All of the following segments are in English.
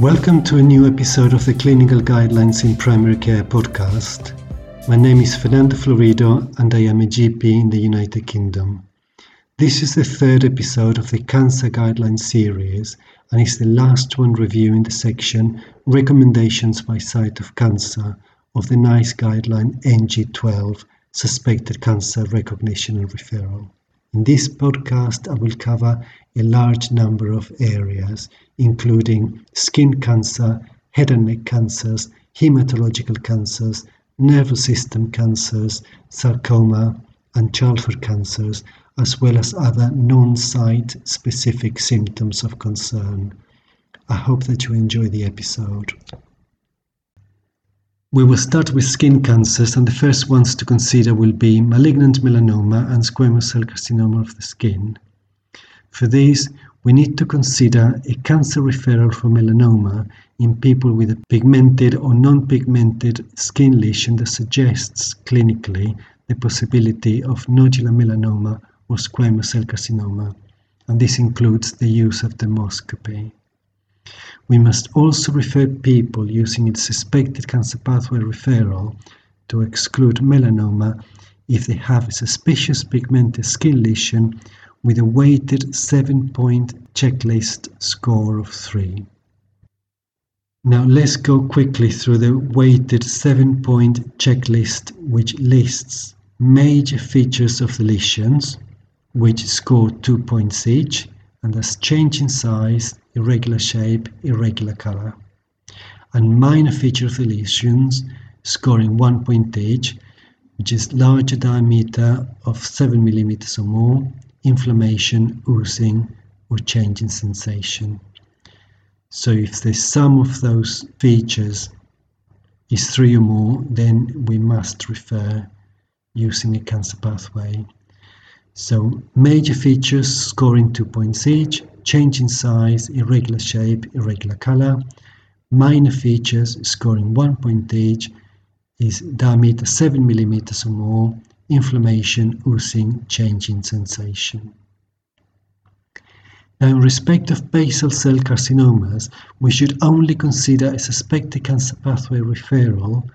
Welcome to a new episode of the Clinical Guidelines in Primary Care podcast. My name is Fernando Florido and I am a GP in the United Kingdom. This is the third episode of the Cancer Guidelines series and is the last one reviewing the section Recommendations by Site of Cancer of the NICE Guideline NG12 Suspected Cancer Recognition and Referral. In this podcast, I will cover a large number of areas, including skin cancer, head and neck cancers, hematological cancers, nervous system cancers, sarcoma, and childhood cancers, as well as other non-site specific symptoms of concern. I hope that you enjoy the episode. We will start with skin cancers, and the first ones to consider will be malignant melanoma and squamous cell carcinoma of the skin. For this, we need to consider a cancer referral for melanoma in people with a pigmented or non-pigmented skin lesion that suggests clinically the possibility of nodular melanoma or squamous cell carcinoma, and this includes the use of dermoscopy. We must also refer people using its suspected cancer pathway referral to exclude melanoma if they have a suspicious pigmented skin lesion with a weighted 7-point checklist score of 3. Now let's go quickly through the weighted 7-point checklist which lists major features of the lesions, which score 2 points each, and that's change in size, irregular shape, irregular color. And minor feature of the lesions scoring one point each, which is larger diameter of 7 millimeters or more, inflammation, oozing, or change in sensation. So if the sum of those features is three or more, then we must refer using a cancer pathway. So major features scoring two points each, change in size, irregular shape, irregular color. Minor features scoring one point each is diameter 7 millimeters or more, inflammation, oozing, change in sensation. Now, in respect of basal cell carcinomas, we should only consider a suspected cancer pathway referral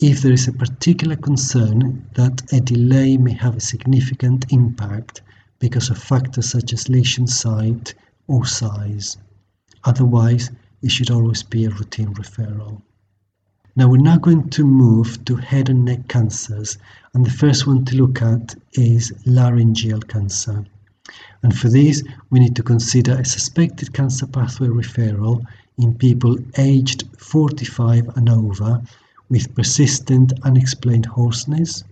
if there is a particular concern that a delay may have a significant impact because of factors such as lesion site or size. Otherwise, it should always be a routine referral. Now we're now going to move to head and neck cancers, and the first one to look at is laryngeal cancer. And for this, we need to consider a suspected cancer pathway referral in people aged 45 and over with persistent unexplained hoarseness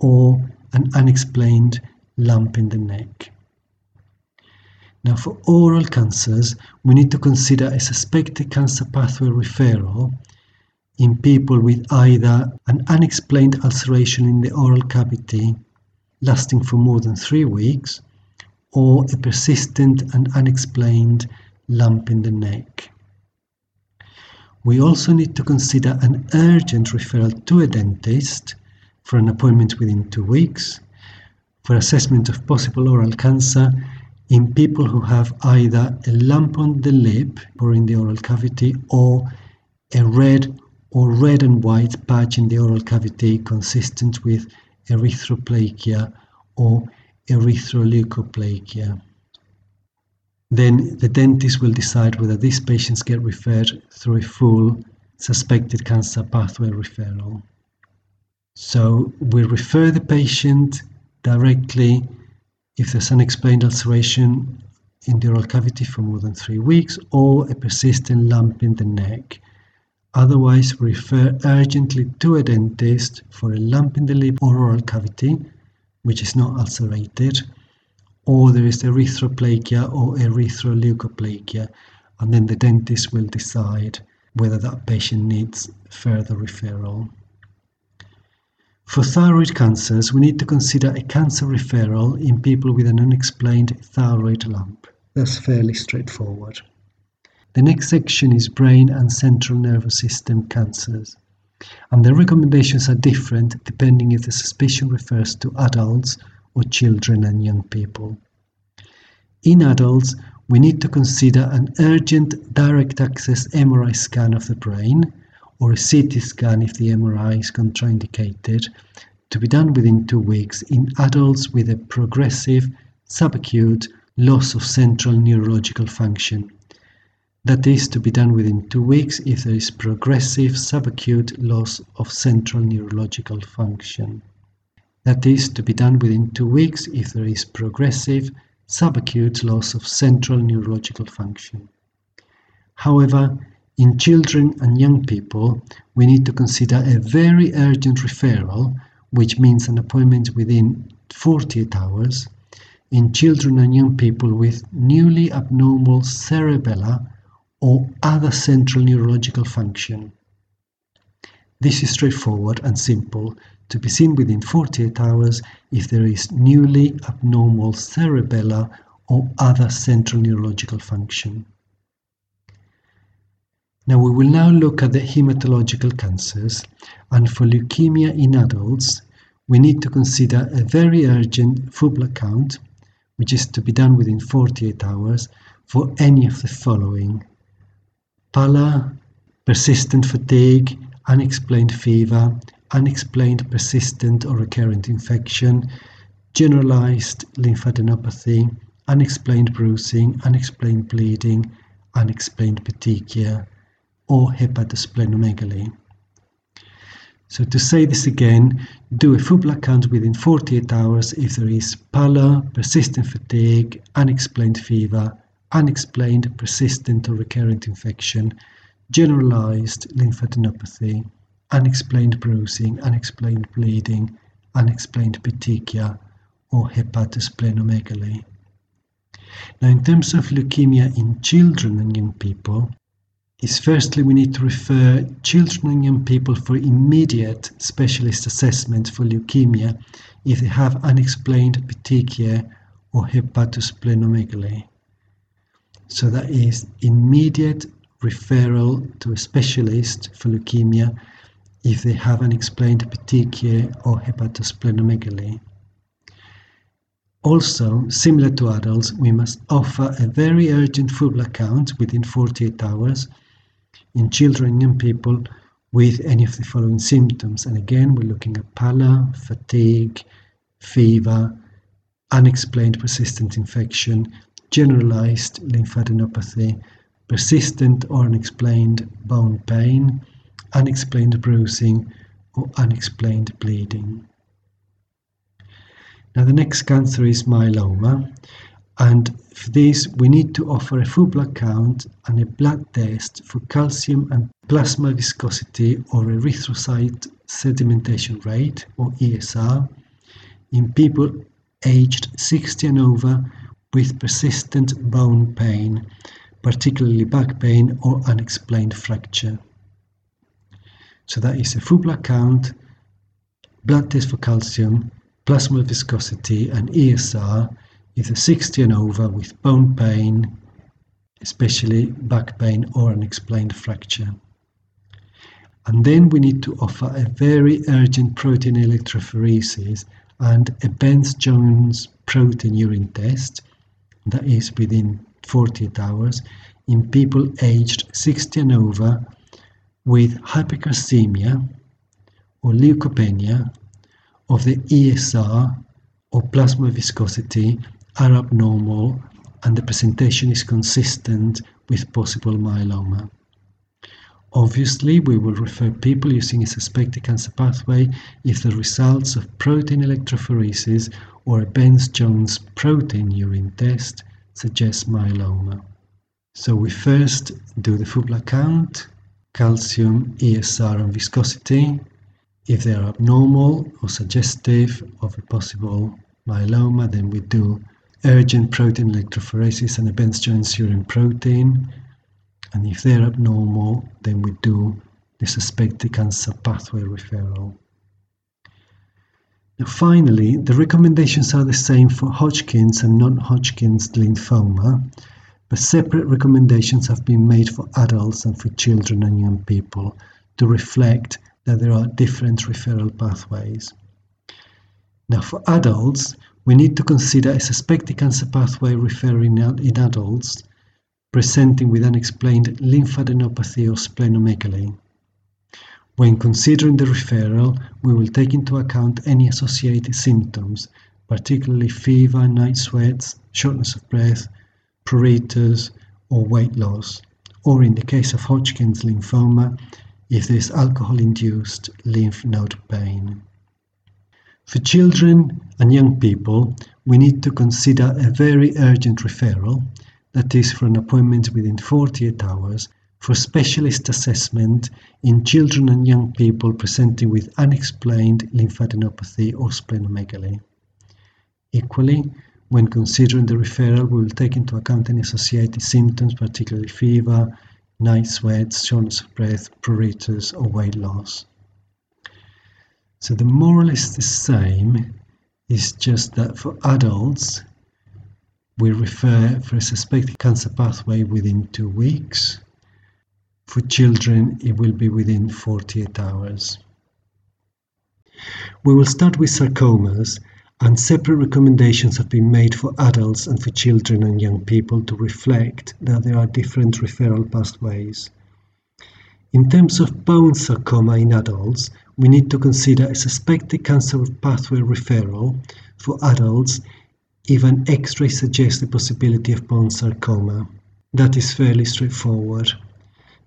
or an unexplained lump in the neck. Now, for oral cancers, we need to consider a suspected cancer pathway referral in people with either an unexplained ulceration in the oral cavity lasting for more than three weeks or a persistent and unexplained lump in the neck. We also need to consider an urgent referral to a dentist for an appointment within two weeks for assessment of possible oral cancer in people who have either a lump on the lip or in the oral cavity or a red or red and white patch in the oral cavity consistent with erythroplakia or erythroleukoplakia. Then the dentist will decide whether these patients get referred through a full suspected cancer pathway referral. So we refer the patient directly if there's unexplained ulceration in the oral cavity for more than three weeks or a persistent lump in the neck. Otherwise, refer urgently to a dentist for a lump in the lip or oral cavity, which is not ulcerated, or there is erythroplakia or erythroleukoplakia, and then the dentist will decide whether that patient needs further referral. For thyroid cancers, we need to consider a cancer referral in people with an unexplained thyroid lump. That's fairly straightforward. The next section is brain and central nervous system cancers. And the recommendations are different depending if the suspicion refers to adults or children and young people. In adults, we need to consider an urgent direct access MRI scan of the brain or a CT scan if the MRI is contraindicated to be done within two weeks in adults with a progressive subacute loss of central neurological function. That is to be done within two weeks if there is progressive subacute loss of central neurological function. That is to be done within two weeks if there is progressive subacute loss of central neurological function. However, in children and young people, we need to consider a very urgent referral, which means an appointment within 48 hours, in children and young people with newly abnormal cerebellar or other central neurological function. This is straightforward and simple to be seen within 48 hours if there is newly abnormal cerebellar or other central neurological function. Now we will now look at the hematological cancers and for leukemia in adults we need to consider a very urgent full blood count which is to be done within 48 hours for any of the following pallor, persistent fatigue, unexplained fever, unexplained persistent or recurrent infection, generalized lymphadenopathy, unexplained bruising, unexplained bleeding, unexplained petechia, or hepatosplenomegaly. So to say this again, do a full blood count within 48 hours if there is pallor, persistent fatigue, unexplained fever, unexplained persistent or recurrent infection, generalized lymphadenopathy, unexplained bruising, unexplained bleeding, unexplained petechia, or hepatosplenomegaly. Now, in terms of leukemia in children and young people, is firstly we need to refer children and young people for immediate specialist assessment for leukemia if they have unexplained petechia or hepatosplenomegaly. So that is immediate referral to a specialist for leukemia if they have unexplained petechiae or hepatosplenomegaly. Also, similar to adults, we must offer a very urgent full count within 48 hours in children and people with any of the following symptoms. And again, we're looking at pallor, fatigue, fever, unexplained persistent infection, generalized lymphadenopathy, persistent or unexplained bone pain, unexplained bruising, or unexplained bleeding. Now, the next cancer is myeloma, and for this we need to offer a full blood count and a blood test for calcium and plasma viscosity or erythrocyte sedimentation rate, or ESR, in people aged 60 and over with persistent bone pain, particularly back pain or unexplained fracture. So that is a full blood count, blood test for calcium, plasma viscosity, and ESR if they're 60 and over with bone pain, especially back pain or unexplained fracture. And then we need to offer a very urgent protein electrophoresis and a Bence-Jones protein urine test, that is within 48 hours, in people aged 60 and over with hypercalcemia or leukopenia of the ESR or plasma viscosity are abnormal and the presentation is consistent with possible myeloma. Obviously, we will refer people using a suspected cancer pathway if the results of protein electrophoresis or a Bence-Jones protein urine test suggest myeloma. So we first do the full blood count, calcium, ESR and viscosity. If they are abnormal or suggestive of a possible myeloma, then we do urgent protein electrophoresis and a Bence-Jones urine protein. And if they're abnormal, then we do the suspected cancer pathway referral. Now finally, the recommendations are the same for Hodgkin's and non-Hodgkin's lymphoma, but separate recommendations have been made for adults and for children and young people to reflect that there are different referral pathways. Now, for adults, we need to consider a suspected cancer pathway referring in adults presenting with unexplained lymphadenopathy or splenomegaly. When considering the referral, we will take into account any associated symptoms, particularly fever, night sweats, shortness of breath, pruritus, or weight loss, or in the case of Hodgkin's lymphoma, if there is alcohol-induced lymph node pain. For children and young people, we need to consider a very urgent referral, that is for an appointment within 48 hours, for specialist assessment in children and young people presenting with unexplained lymphadenopathy or splenomegaly. Equally, when considering the referral, we will take into account any associated symptoms, particularly fever, night sweats, shortness of breath, pruritus, or weight loss. So the moral is the same, it's just that for adults, we refer for a suspected cancer pathway within two weeks. For children, it will be within 48 hours. We will start with sarcomas and separate recommendations have been made for adults and for children and young people to reflect that there are different referral pathways. In terms of bone sarcoma in adults, we need to consider a suspected cancer pathway referral for adults an X-ray suggests the possibility of bone sarcoma. That is fairly straightforward.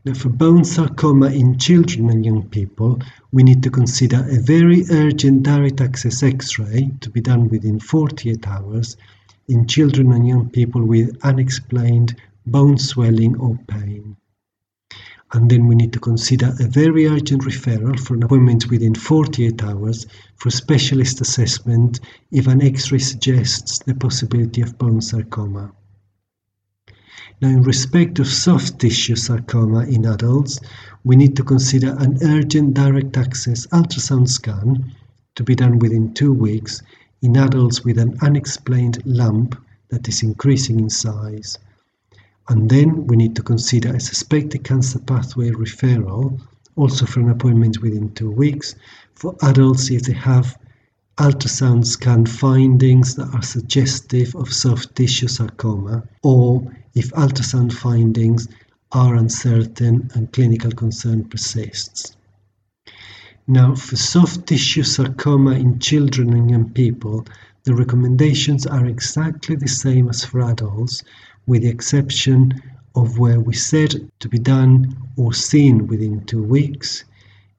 Now, for bone sarcoma in children and young people, we need to consider a very urgent direct access X-ray to be done within 48 hours in children and young people with unexplained bone swelling or pain. And then we need to consider a very urgent referral for an appointment within 48 hours for specialist assessment if an X-ray suggests the possibility of bone sarcoma. Now, in respect of soft tissue sarcoma in adults, we need to consider an urgent direct access ultrasound scan to be done within two weeks in adults with an unexplained lump that is increasing in size. And then we need to consider a suspected cancer pathway referral, also for an appointment within two weeks, for adults if they have ultrasound scan findings that are suggestive of soft tissue sarcoma, or if ultrasound findings are uncertain and clinical concern persists. Now, for soft tissue sarcoma in children and young people, the recommendations are exactly the same as for adults, with the exception of where we said to be done or seen within two weeks,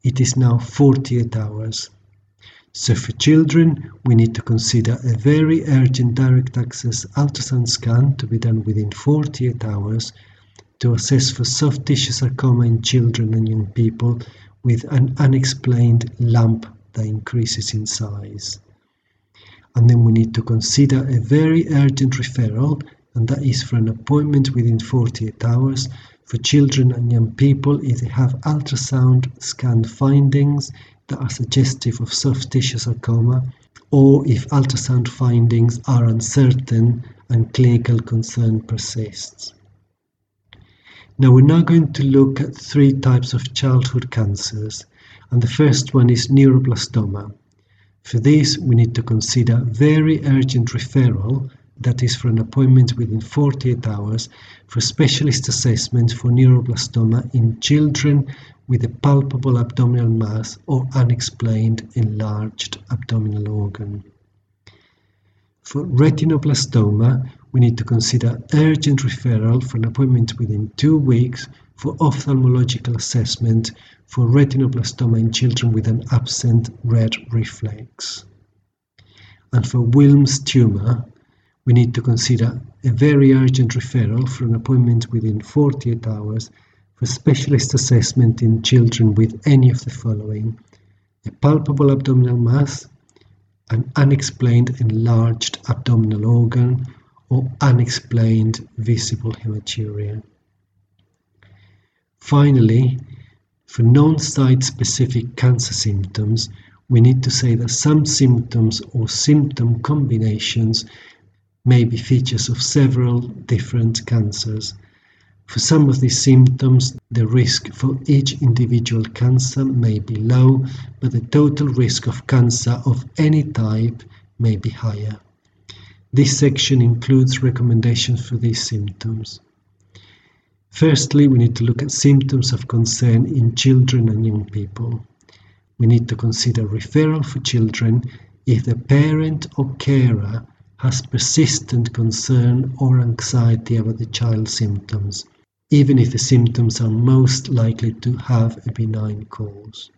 it is now 48 hours. So for children, we need to consider a very urgent direct access ultrasound scan to be done within 48 hours to assess for soft tissue sarcoma in children and young people with an unexplained lump that increases in size. And then we need to consider a very urgent referral, and that is for an appointment within 48 hours for children and young people if they have ultrasound scan findings that are suggestive of soft tissue sarcoma, or if ultrasound findings are uncertain and clinical concern persists. Now we're now going to look at three types of childhood cancers, and the first one is neuroblastoma. For this, we need to consider very urgent referral, that is for an appointment within 48 hours, for specialist assessment for neuroblastoma in children with a palpable abdominal mass or unexplained enlarged abdominal organ. For retinoblastoma, we need to consider urgent referral for an appointment within two weeks for ophthalmological assessment for retinoblastoma in children with an absent red reflex. And for Wilms tumor, we need to consider a very urgent referral for an appointment within 48 hours for specialist assessment in children with any of the following a palpable abdominal mass, an unexplained enlarged abdominal organ, or unexplained visible hematuria. Finally, for non-site specific cancer symptoms, we need to say that some symptoms or symptom combinations may be features of several different cancers for some of these symptoms, the risk for each individual cancer may be low, but the total risk of cancer of any type may be higher. This section includes recommendations for these symptoms. Firstly, we need to look at symptoms of concern in children and young people. We need to consider referral for children if the parent or carer has persistent concern or anxiety about the child's symptoms, even if the symptoms are most likely to have a benign cause.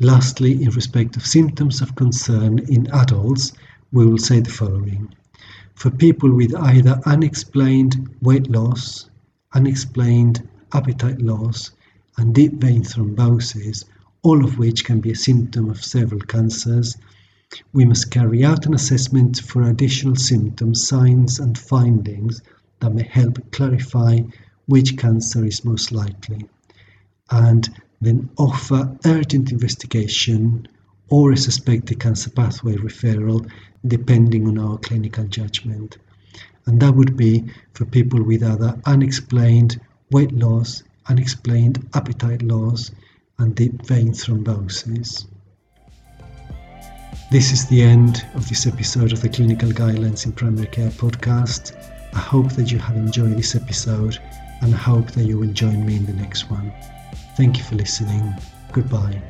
Lastly, in respect of symptoms of concern in adults, we will say the following. For people with either unexplained weight loss, unexplained appetite loss, and deep vein thrombosis, all of which can be a symptom of several cancers, we must carry out an assessment for additional symptoms, signs, and findings that may help clarify which cancer is most likely, and then offer urgent investigation or a suspected cancer pathway referral depending on our clinical judgment. And that would be for people with other unexplained weight loss, unexplained appetite loss, and deep vein thrombosis. This is the end of this episode of the Clinical Guidelines in Primary Care podcast. I hope that you have enjoyed this episode and I hope that you will join me in the next one. Thank you for listening. Goodbye.